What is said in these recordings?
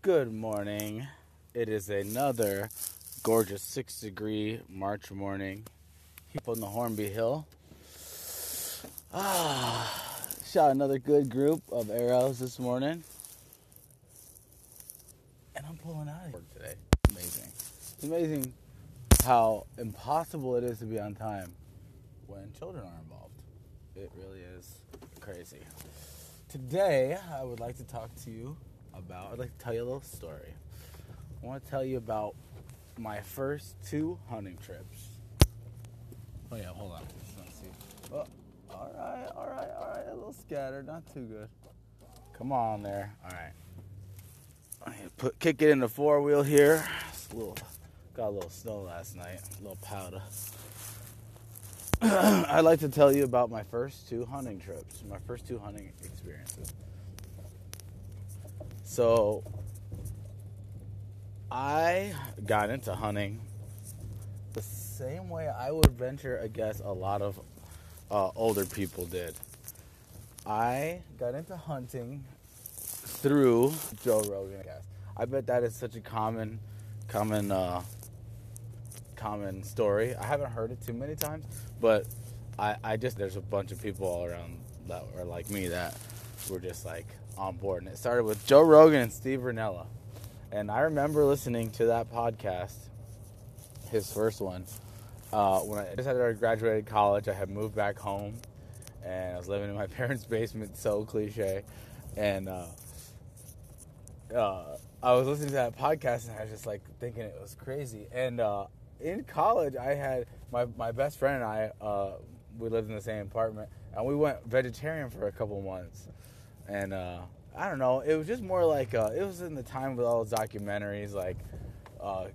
Good morning. It is another gorgeous six degree March morning here on the Hornby Hill. Ah, shot another good group of arrows this morning. And I'm pulling out of work today. Amazing. It's amazing how impossible it is to be on time when children are involved. It really is crazy. Today, I would like to talk to you about, I'd like to tell you a little story. I want to tell you about my first two hunting trips. Oh, yeah, hold on. Let's see. Oh, all right, all right, all right. A little scattered, not too good. Come on there. All right. Put kick it in the four wheel here. A little got a little snow last night, a little powder. I'd like to tell you about my first two hunting trips, my first two hunting experiences. So, I got into hunting the same way I would venture, I guess, a lot of uh, older people did. I got into hunting through Joe Rogan. I bet that is such a common, common, uh, common story. I haven't heard it too many times, but I, I just there's a bunch of people all around that are like me that were just like on board, and it started with Joe Rogan and Steve Rinella, and I remember listening to that podcast, his first one, uh, when I just had graduated college. I had moved back home, and I was living in my parents' basement. So cliche, and. Uh, uh, I was listening to that podcast and I was just like thinking it was crazy. And uh, in college, I had my, my best friend and I, uh, we lived in the same apartment, and we went vegetarian for a couple months. And uh, I don't know, it was just more like uh, it was in the time with all those documentaries, like uh,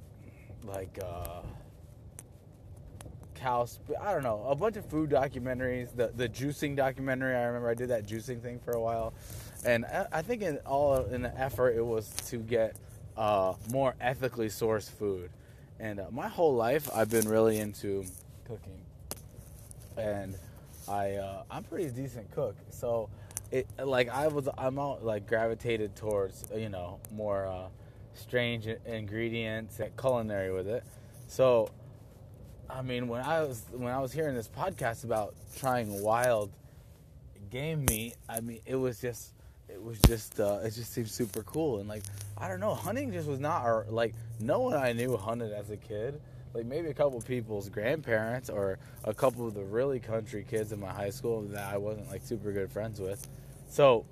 like uh, I don't know, a bunch of food documentaries. The the juicing documentary. I remember I did that juicing thing for a while, and I, I think in all in the effort it was to get uh, more ethically sourced food. And uh, my whole life I've been really into cooking, and I uh, I'm pretty decent cook. So it like I was I'm all like gravitated towards you know more uh, strange ingredients and culinary with it. So I mean when I was when I was hearing this podcast about trying wild game meat, I mean it was just it was just uh, it just seemed super cool. And like I don't know hunting just was not or like no one I knew hunted as a kid. Like maybe a couple people's grandparents or a couple of the really country kids in my high school that I wasn't like super good friends with so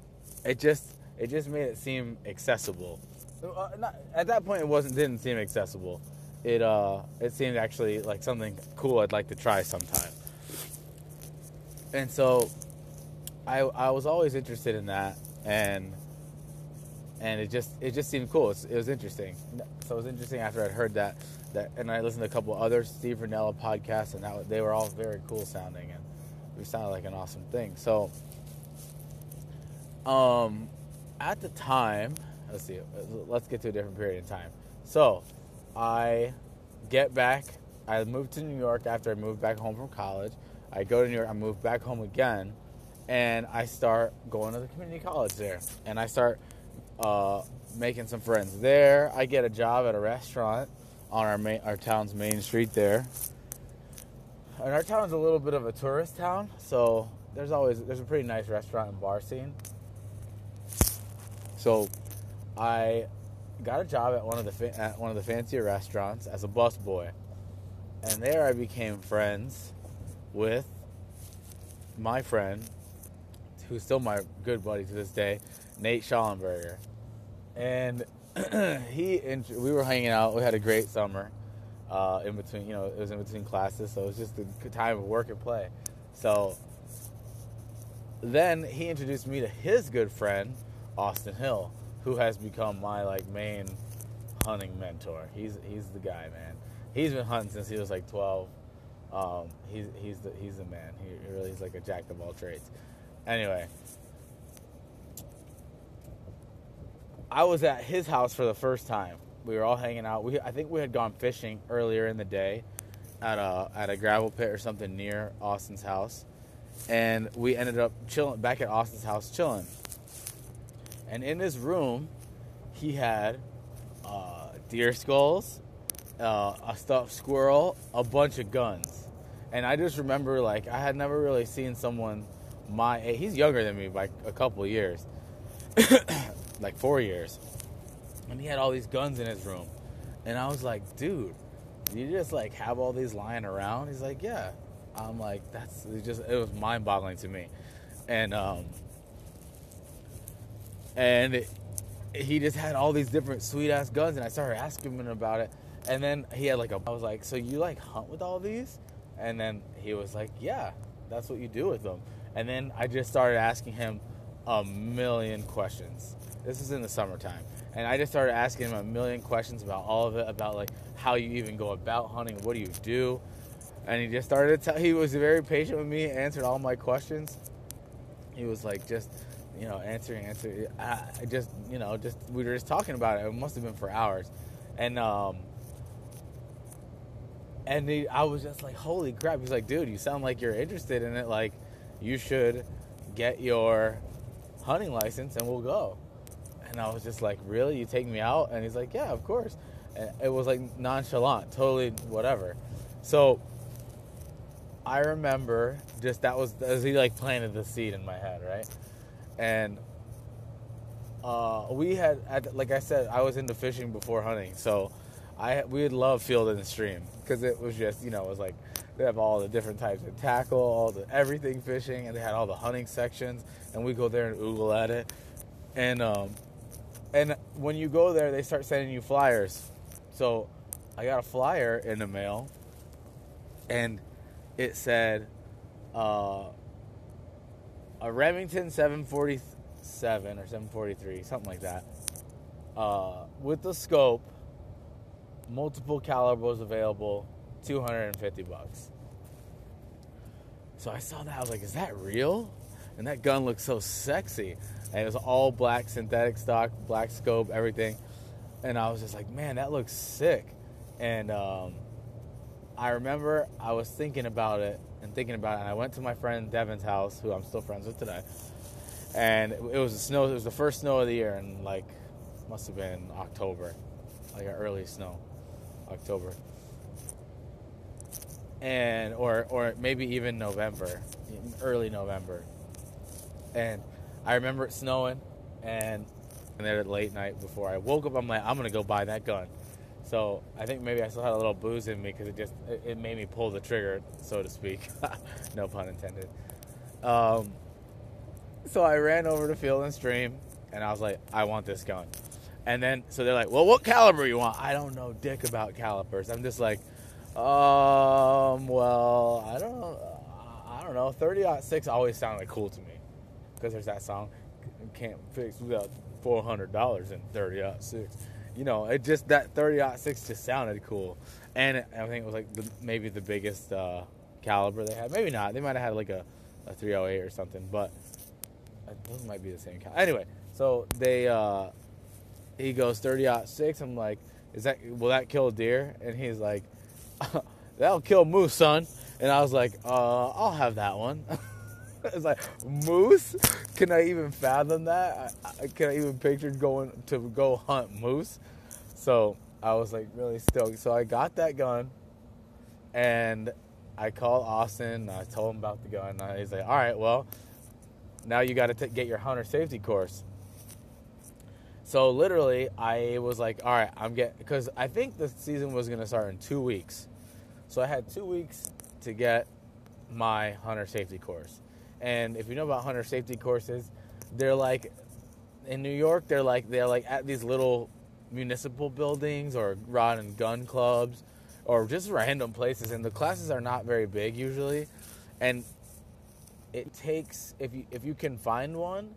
it just it just made it seem accessible uh, not, at that point it wasn't didn't seem accessible it uh it seemed actually like something cool I'd like to try sometime and so I I was always interested in that and and it just it just seemed cool. It was interesting. So it was interesting after I'd heard that that, and I listened to a couple other Steve Rinella podcasts, and that they were all very cool sounding, and it sounded like an awesome thing. So, um, at the time, let's see, let's get to a different period in time. So, I get back. I moved to New York after I moved back home from college. I go to New York. I move back home again and I start going to the community college there, and I start uh, making some friends there. I get a job at a restaurant on our main, our town's main street there, and our town's a little bit of a tourist town, so there's always there's a pretty nice restaurant and bar scene. So, I got a job at one of the fa- at one of the fancier restaurants as a busboy, and there I became friends with my friend who's still my good buddy to this day, Nate Schallenberger. And he and we were hanging out. We had a great summer. Uh, in between, you know, it was in between classes, so it was just a time of work and play. So then he introduced me to his good friend Austin Hill, who has become my like main hunting mentor. He's he's the guy, man. He's been hunting since he was like 12. Um, he's he's the he's the man. He really is like a jack of all trades. Anyway, I was at his house for the first time. We were all hanging out. We I think we had gone fishing earlier in the day at a at a gravel pit or something near Austin's house, and we ended up chilling back at Austin's house chilling. And in his room, he had uh, deer skulls, uh, a stuffed squirrel, a bunch of guns, and I just remember like I had never really seen someone my age. He's younger than me by a couple years, like four years, and he had all these guns in his room, and I was like, dude, you just like have all these lying around? He's like, yeah. I'm like, that's just it was mind boggling to me, and um, and he just had all these different sweet ass guns, and I started asking him about it, and then he had like a, I was like, so you like hunt with all these, and then he was like, yeah, that's what you do with them, and then I just started asking him a million questions. This is in the summertime, and I just started asking him a million questions about all of it, about like how you even go about hunting, what do you do, and he just started to tell. He was very patient with me, answered all my questions. He was like just you know, answering, answering. I, just, you know, just we were just talking about it. It must have been for hours, and um, and he, I was just like, holy crap! He's like, dude, you sound like you're interested in it. Like, you should get your hunting license, and we'll go. And I was just like, really? You take me out? And he's like, yeah, of course. And it was like nonchalant, totally whatever. So I remember just that was as he like planted the seed in my head, right? And uh, we had, like I said, I was into fishing before hunting, so I we would love field and stream because it was just you know it was like they have all the different types of tackle, all the everything fishing, and they had all the hunting sections, and we go there and oogle at it, and um, and when you go there, they start sending you flyers. So I got a flyer in the mail, and it said. Uh, a Remington 747 or 743, something like that, uh, with the scope, multiple calibers available, 250 bucks. So I saw that, I was like, is that real? And that gun looked so sexy. And it was all black synthetic stock, black scope, everything. And I was just like, man, that looks sick. And um, I remember I was thinking about it and thinking about it. And I went to my friend Devin's house, who I'm still friends with today. And it was a snow. It was the first snow of the year, and like must have been October, like an early snow, October, and or or maybe even November, early November. And I remember it snowing, and and then at late night before I woke up, I'm like, I'm gonna go buy that gun. So I think maybe I still had a little booze in me because it just it, made me pull the trigger, so to speak. no pun intended. Um, so I ran over to Field and Stream, and I was like, I want this gun. And then so they're like, well, what caliber you want? I don't know dick about calipers. I'm just like, um, well, I don't know. I don't know. 30 six always sounded cool to me because there's that song, can't fix without $400 in 30 six you know, it just that 30 six just sounded cool, and I think it was like the, maybe the biggest uh, caliber they had. Maybe not. They might have had like a, a 308 or something, but those might be the same caliber. Anyway, so they uh, he goes 30 six. I'm like, is that will that kill a deer? And he's like, that'll kill moose, son. And I was like, uh, I'll have that one. it's like moose. Can I even fathom that? I, I, can I even picture going to go hunt moose? So I was like really stoked. So I got that gun, and I called Austin. I told him about the gun. He's like, "All right, well, now you got to get your hunter safety course." So literally, I was like, "All right, I'm getting," because I think the season was to start in two weeks. So I had two weeks to get my hunter safety course. And if you know about hunter safety courses, they're like in New York, they're like they're like at these little municipal buildings or rod and gun clubs or just random places. And the classes are not very big usually. And it takes if you if you can find one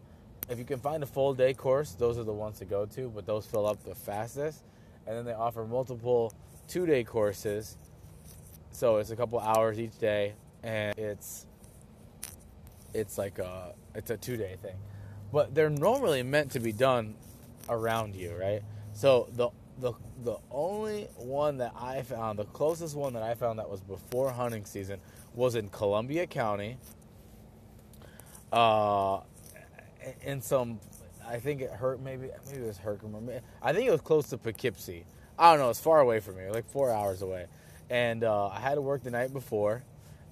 if you can find a full day course those are the ones to go to but those fill up the fastest. And then they offer multiple two day courses. So it's a couple hours each day and it's it's like a it's a two day thing, but they're normally meant to be done around you, right? So the the the only one that I found, the closest one that I found that was before hunting season, was in Columbia County. Uh, in some, I think it hurt. Maybe maybe it was Herkimer. I think it was close to Poughkeepsie. I don't know. It's far away from me, like four hours away. And uh, I had to work the night before,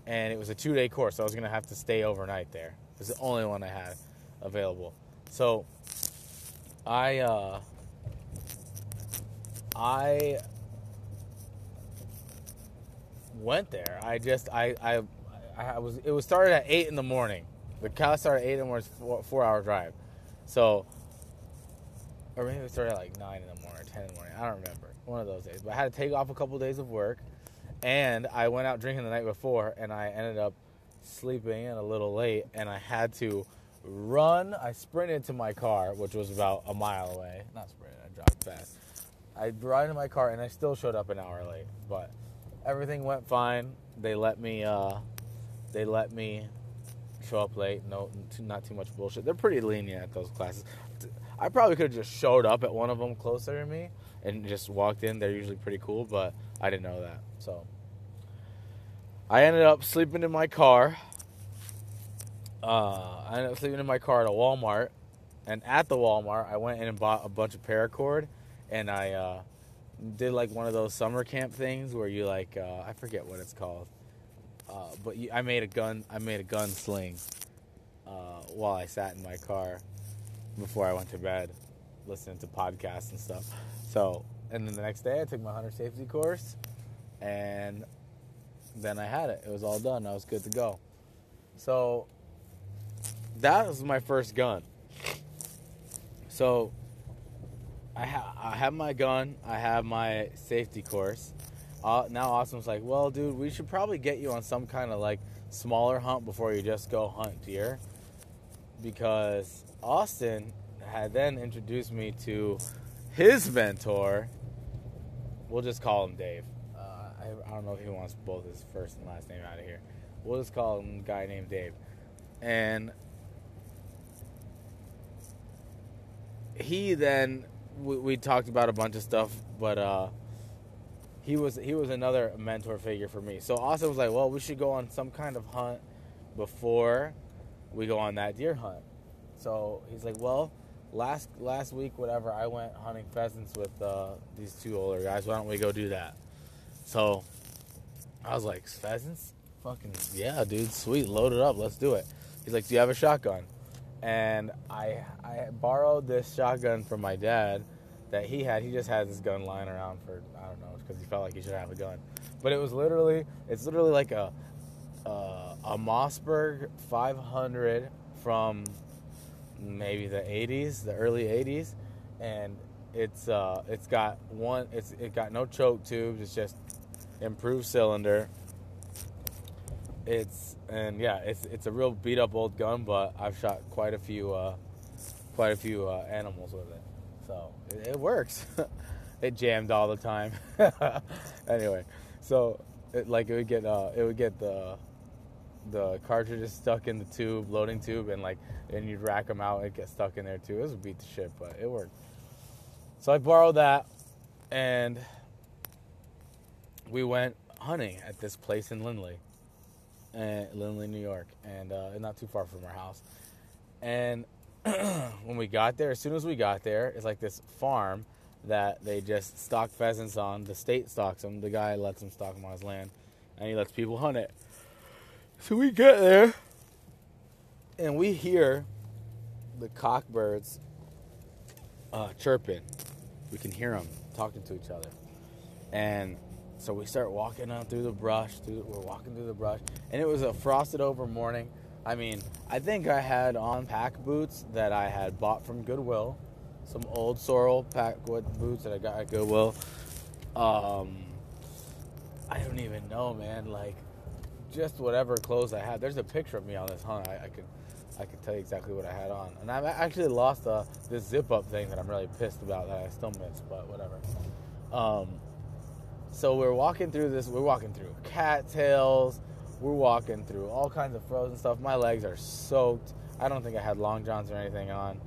and it was a two day course. So I was gonna have to stay overnight there. It was the only one I had available. So I uh, I went there. I just I I I was it was started at eight in the morning. The class started at eight in the morning, four, four hour drive. So, or maybe it started at like nine in the morning, ten in the morning. I don't remember one of those days. But I had to take off a couple days of work, and I went out drinking the night before, and I ended up sleeping in a little late, and I had to run. I sprinted to my car, which was about a mile away. Not sprinted. I jogged fast. I ran to my car, and I still showed up an hour late, but everything went fine. They let me. Uh, they let me show up late. No, not too much bullshit. They're pretty lenient at those classes. I probably could have just showed up at one of them closer to me and just walked in. They're usually pretty cool, but I didn't know that. So I ended up sleeping in my car. Uh, I ended up sleeping in my car at a Walmart, and at the Walmart, I went in and bought a bunch of paracord, and I uh, did like one of those summer camp things where you like uh, I forget what it's called uh, but I made a gun. I made a gun sling uh, while I sat in my car before I went to bed, listening to podcasts and stuff. So, and then the next day I took my hunter safety course, and then I had it. It was all done. I was good to go. So that was my first gun. So I, ha- I have my gun. I have my safety course uh, now Austin's like, well, dude, we should probably get you on some kind of like smaller hunt before you just go hunt deer. Because Austin had then introduced me to his mentor. We'll just call him Dave. I, I, don't know if he wants both his first and last name out of here. We'll just call him guy named Dave. And he then, we, we talked about a bunch of stuff, but uh, he was he was another mentor figure for me. So Austin was like, "Well, we should go on some kind of hunt before we go on that deer hunt." So he's like, "Well, last last week, whatever, I went hunting pheasants with uh, these two older guys. Why don't we go do that?" So I was like, "Pheasants? Fucking yeah, dude, sweet, load it up, let's do it." He's like, "Do you have a shotgun?" And I I borrowed this shotgun from my dad that he had. He just had this gun lying around for I don't know because he felt like he should have a gun. But it was literally, it's literally like a uh, a Mossberg 500 from maybe the 80s, the early 80s, and it's uh, it's got one, it's it got no choke tubes. It's just improved cylinder. It's and yeah, it's it's a real beat up old gun, but I've shot quite a few uh, quite a few uh, animals with it, so it, it works. it jammed all the time. anyway, so it, like it would get uh, it would get the the cartridges stuck in the tube, loading tube, and like and you'd rack them out, it get stuck in there too. It was beat the shit, but it worked. So I borrowed that, and we went hunting at this place in Lindley, and Lindley, New York, and uh, not too far from our house. And when we got there, as soon as we got there, it's like this farm that they just stock pheasants on. The state stocks them. The guy lets them stock them on his land, and he lets people hunt it. So we get there, and we hear the cockbirds uh, chirping. We can hear them talking to each other, and so we start walking on through the brush. Through, we're walking through the brush, and it was a frosted over morning. I mean, I think I had on pack boots that I had bought from Goodwill some old Sorel Packwood boots that I got at Goodwill. Um, I don't even know, man. Like, just whatever clothes I had. There's a picture of me on this hunt. I, I could, I could tell you exactly what I had on. And I've actually lost uh, this zip up thing that I'm really pissed about that I still miss, but whatever. Um, so we're walking through this. We're walking through cattails. We're walking through all kinds of frozen stuff. My legs are soaked. I don't think I had long johns or anything on.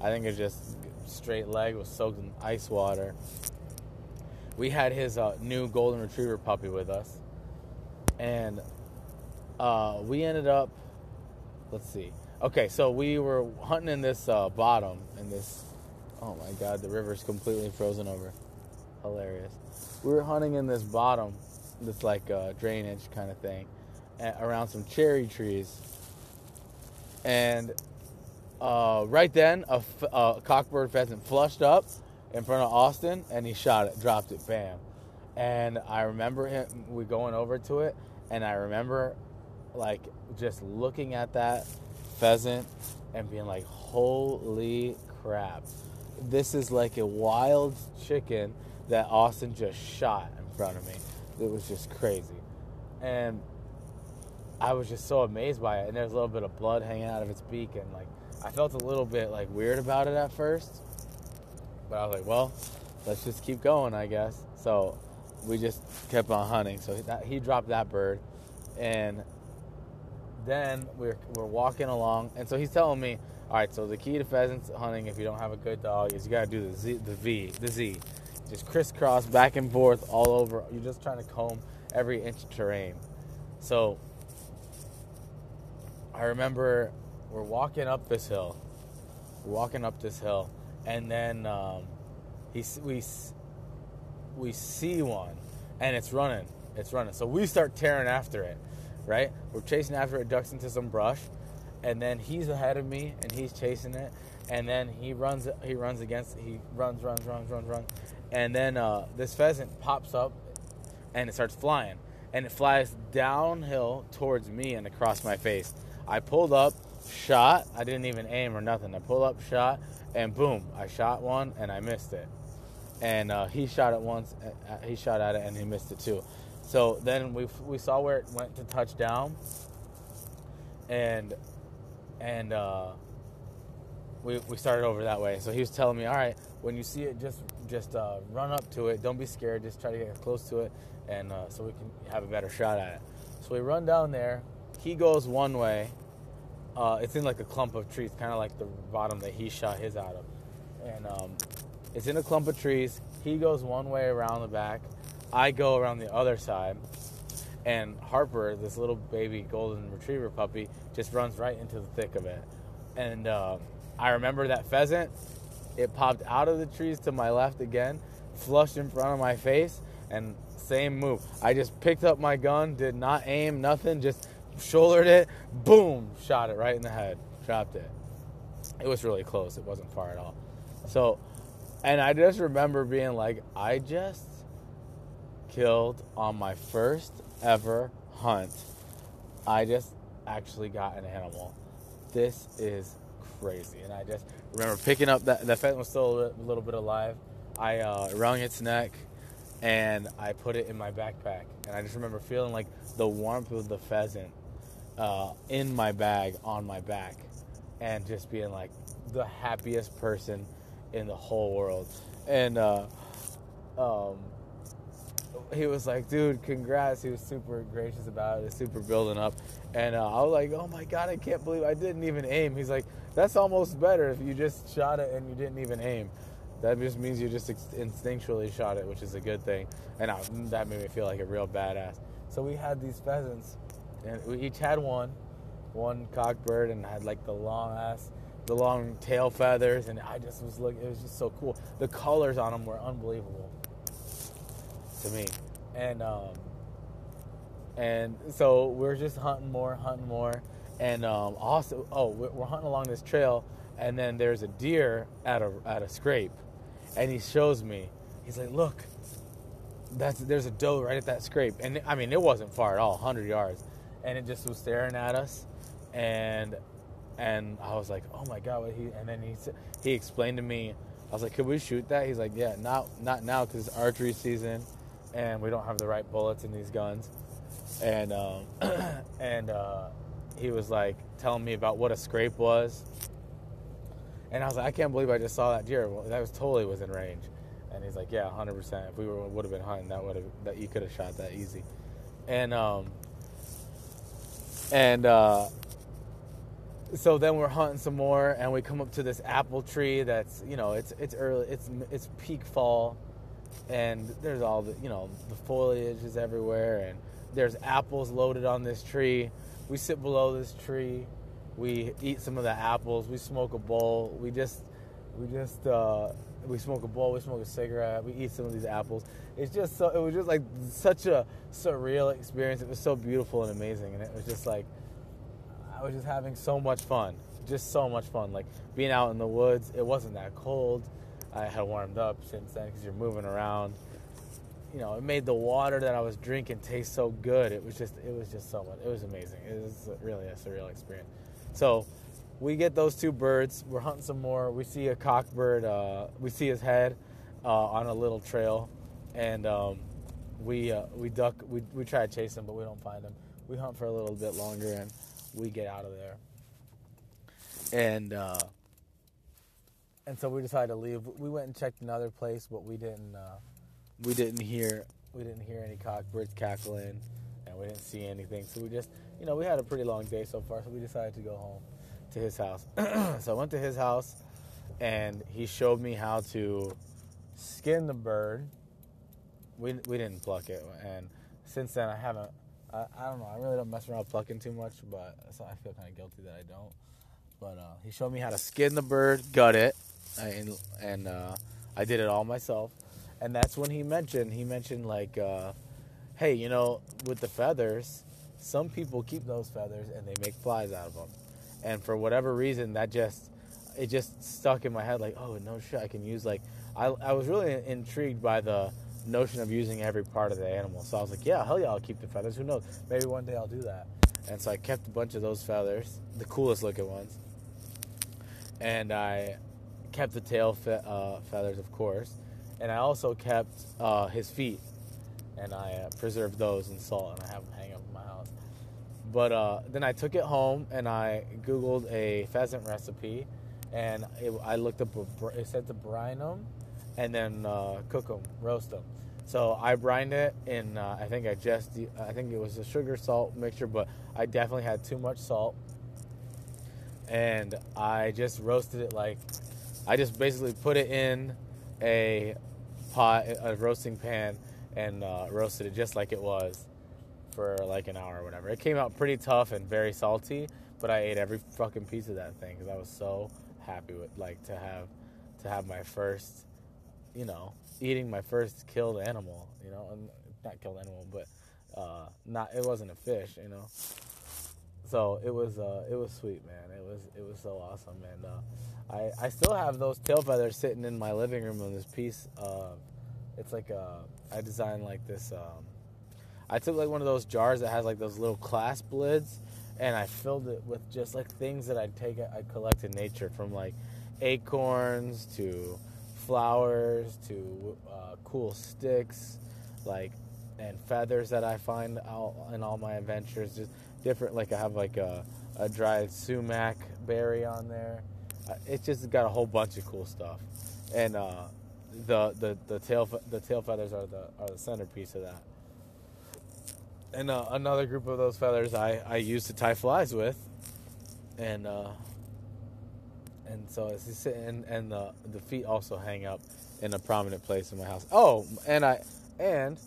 I think it's just straight leg was soaked in ice water. We had his uh, new golden retriever puppy with us, and uh, we ended up. Let's see. Okay, so we were hunting in this uh, bottom, in this. Oh my God, the river's completely frozen over. Hilarious. We were hunting in this bottom, this like uh, drainage kind of thing, around some cherry trees. And uh, right then, a, f- a cockbird pheasant flushed up in front of Austin, and he shot it, dropped it, bam. And I remember him, we going over to it, and I remember like just looking at that pheasant and being like, holy crap. This is like a wild chicken that Austin just shot in front of me. It was just crazy. And I was just so amazed by it. And there's a little bit of blood hanging out of its beak. And like, I felt a little bit like weird about it at first. But I was like, well, let's just keep going, I guess. So we just kept on hunting. So that, he dropped that bird. And then we're, we're walking along, and so he's telling me, all right, so the key to pheasants hunting, if you don't have a good dog, is you gotta do the Z, the V, the Z, just crisscross back and forth all over. You're just trying to comb every inch of terrain. So I remember we're walking up this hill, we're walking up this hill, and then um, he we we see one, and it's running, it's running. So we start tearing after it right? We're chasing after it, ducks into some brush, and then he's ahead of me and he's chasing it, and then he runs he runs against he runs runs runs runs runs, and then uh, this pheasant pops up, and it starts flying, and it flies downhill towards me and across my face. I pulled up, shot. I didn't even aim or nothing. I pulled up, shot, and boom, I shot one and I missed it. And uh, he shot it once. He shot at it and he missed it too. So then we we saw where it went to touchdown, and and uh, we we started over that way. So he was telling me, all right, when you see it, just just uh, run up to it. Don't be scared. Just try to get close to it, and uh, so we can have a better shot at it. So we run down there. He goes one way. Uh, it's in like a clump of trees, kind of like the bottom that he shot his out of, and um, it's in a clump of trees. He goes one way around the back. I go around the other side, and Harper, this little baby golden retriever puppy, just runs right into the thick of it. And uh, I remember that pheasant. It popped out of the trees to my left again, flushed in front of my face, and same move. I just picked up my gun, did not aim, nothing, just shouldered it, boom, shot it right in the head, dropped it. It was really close. It wasn't far at all. So, and I just remember being like, I just killed on my first ever hunt. I just actually got an animal. This is crazy. And I just remember picking up that the pheasant was still a little bit alive. I uh, wrung its neck and I put it in my backpack. And I just remember feeling like the warmth of the pheasant uh, in my bag on my back and just being like the happiest person in the whole world. And uh, um, he was like, dude, congrats. He was super gracious about it, super building up. And uh, I was like, oh my God, I can't believe I didn't even aim. He's like, that's almost better if you just shot it and you didn't even aim. That just means you just instinctually shot it, which is a good thing. And I, that made me feel like a real badass. So we had these pheasants, and we each had one, one cockbird, and had like the long ass, the long tail feathers, and I just was looking. It was just so cool. The colors on them were unbelievable to me. And um, and so we're just hunting more, hunting more, and um, also oh we're hunting along this trail, and then there's a deer at a at a scrape, and he shows me. He's like, look, that's there's a doe right at that scrape, and I mean it wasn't far at all, hundred yards, and it just was staring at us, and and I was like, oh my god, what he? And then he he explained to me. I was like, could we shoot that? He's like, yeah, not not now because it's archery season and we don't have the right bullets in these guns. And um, and uh, he was like telling me about what a scrape was, and I was like, I can't believe I just saw that deer. Well, that was totally within range. And he's like, Yeah, 100. percent If we would have been hunting, that would have that you could have shot that easy. And um, and uh, so then we're hunting some more, and we come up to this apple tree that's you know it's it's early, it's it's peak fall and there's all the you know the foliage is everywhere and there's apples loaded on this tree we sit below this tree We eat some of the apples. We smoke a bowl. We just, we just, uh, we smoke a bowl. We smoke a cigarette. We eat some of these apples. It's just so. It was just like such a surreal experience. It was so beautiful and amazing, and it was just like I was just having so much fun. Just so much fun. Like being out in the woods. It wasn't that cold. I had warmed up since then because you're moving around. You know, it made the water that I was drinking taste so good. It was just, it was just so much. It was amazing. It was really a surreal experience. So, we get those two birds. We're hunting some more. We see a cockbird. Uh, we see his head uh, on a little trail, and um, we uh, we duck. We we try to chase him, but we don't find him. We hunt for a little bit longer, and we get out of there. And uh, and so we decided to leave. We went and checked another place, but we didn't. We didn't hear. We didn't hear any cockbirds cackling, and we didn't see anything. So we just, you know, we had a pretty long day so far. So we decided to go home to his house. so I went to his house, and he showed me how to skin the bird. We we didn't pluck it, and since then I haven't. I, I don't know. I really don't mess around plucking too much, but so I feel kind of guilty that I don't. But uh, he showed me how to skin the bird, gut it, and and uh, I did it all myself. And that's when he mentioned he mentioned like, uh, hey, you know, with the feathers, some people keep those feathers and they make flies out of them. And for whatever reason, that just it just stuck in my head like, oh no shit, I can use like I I was really intrigued by the notion of using every part of the animal. So I was like, yeah, hell yeah, I'll keep the feathers. Who knows? Maybe one day I'll do that. And so I kept a bunch of those feathers, the coolest looking ones. And I kept the tail fe- uh, feathers, of course, and I also kept uh, his feet, and I uh, preserved those in salt, and I have them hanging up in my house. But uh, then I took it home and I googled a pheasant recipe, and it, I looked up. A, it said to brine them, and then uh, cook them, roast them. So I brined it in. Uh, I think I just. I think it was a sugar salt mixture, but I definitely had too much salt, and I just roasted it like I just basically put it in a pot, a roasting pan, and uh, roasted it just like it was for like an hour or whatever. It came out pretty tough and very salty, but I ate every fucking piece of that thing because I was so happy with like to have to have my first, you know, eating my first killed animal. You know, and not killed animal, but uh, not it wasn't a fish. You know. So it was uh, it was sweet, man. It was it was so awesome, and uh, I, I still have those tail feathers sitting in my living room on this piece. Uh, it's like a, I designed like this. Um, I took like one of those jars that has like those little clasp lids, and I filled it with just like things that I'd take, I collect in nature, from like acorns to flowers to uh, cool sticks, like and feathers that I find out in all my adventures. Just different. Like I have like a, a dried sumac berry on there it's just got a whole bunch of cool stuff, and uh, the the the tail the tail feathers are the are the centerpiece of that. And uh, another group of those feathers I I use to tie flies with, and uh, and so it's just and and the the feet also hang up in a prominent place in my house. Oh, and I and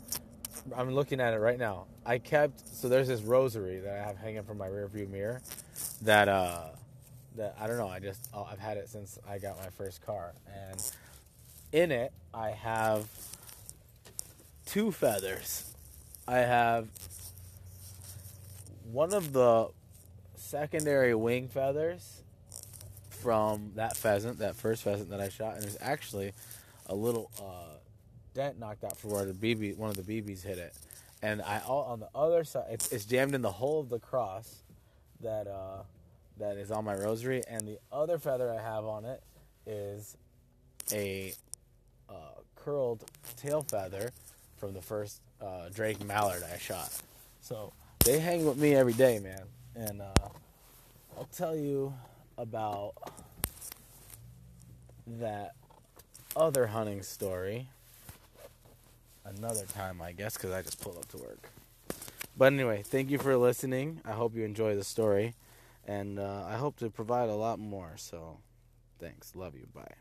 I'm looking at it right now. I kept so there's this rosary that I have hanging from my rearview mirror that uh that I don't know. I just oh, I've had it since I got my first car, and in it I have two feathers. I have one of the secondary wing feathers from that pheasant, that first pheasant that I shot, and there's actually a little uh, dent knocked out for where the BB, one of the BBs hit it, and I on the other side, it's, it's jammed in the hole of the cross that. Uh, that is on my rosary, and the other feather I have on it is a uh, curled tail feather from the first uh, Drake mallard I shot. So they hang with me every day, man. And uh, I'll tell you about that other hunting story another time, I guess, because I just pulled up to work. But anyway, thank you for listening. I hope you enjoy the story and uh, I hope to provide a lot more. So, thanks. Love you. Bye.